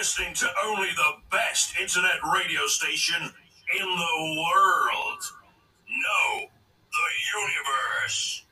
listening to only the best internet radio station in the world. No, the universe.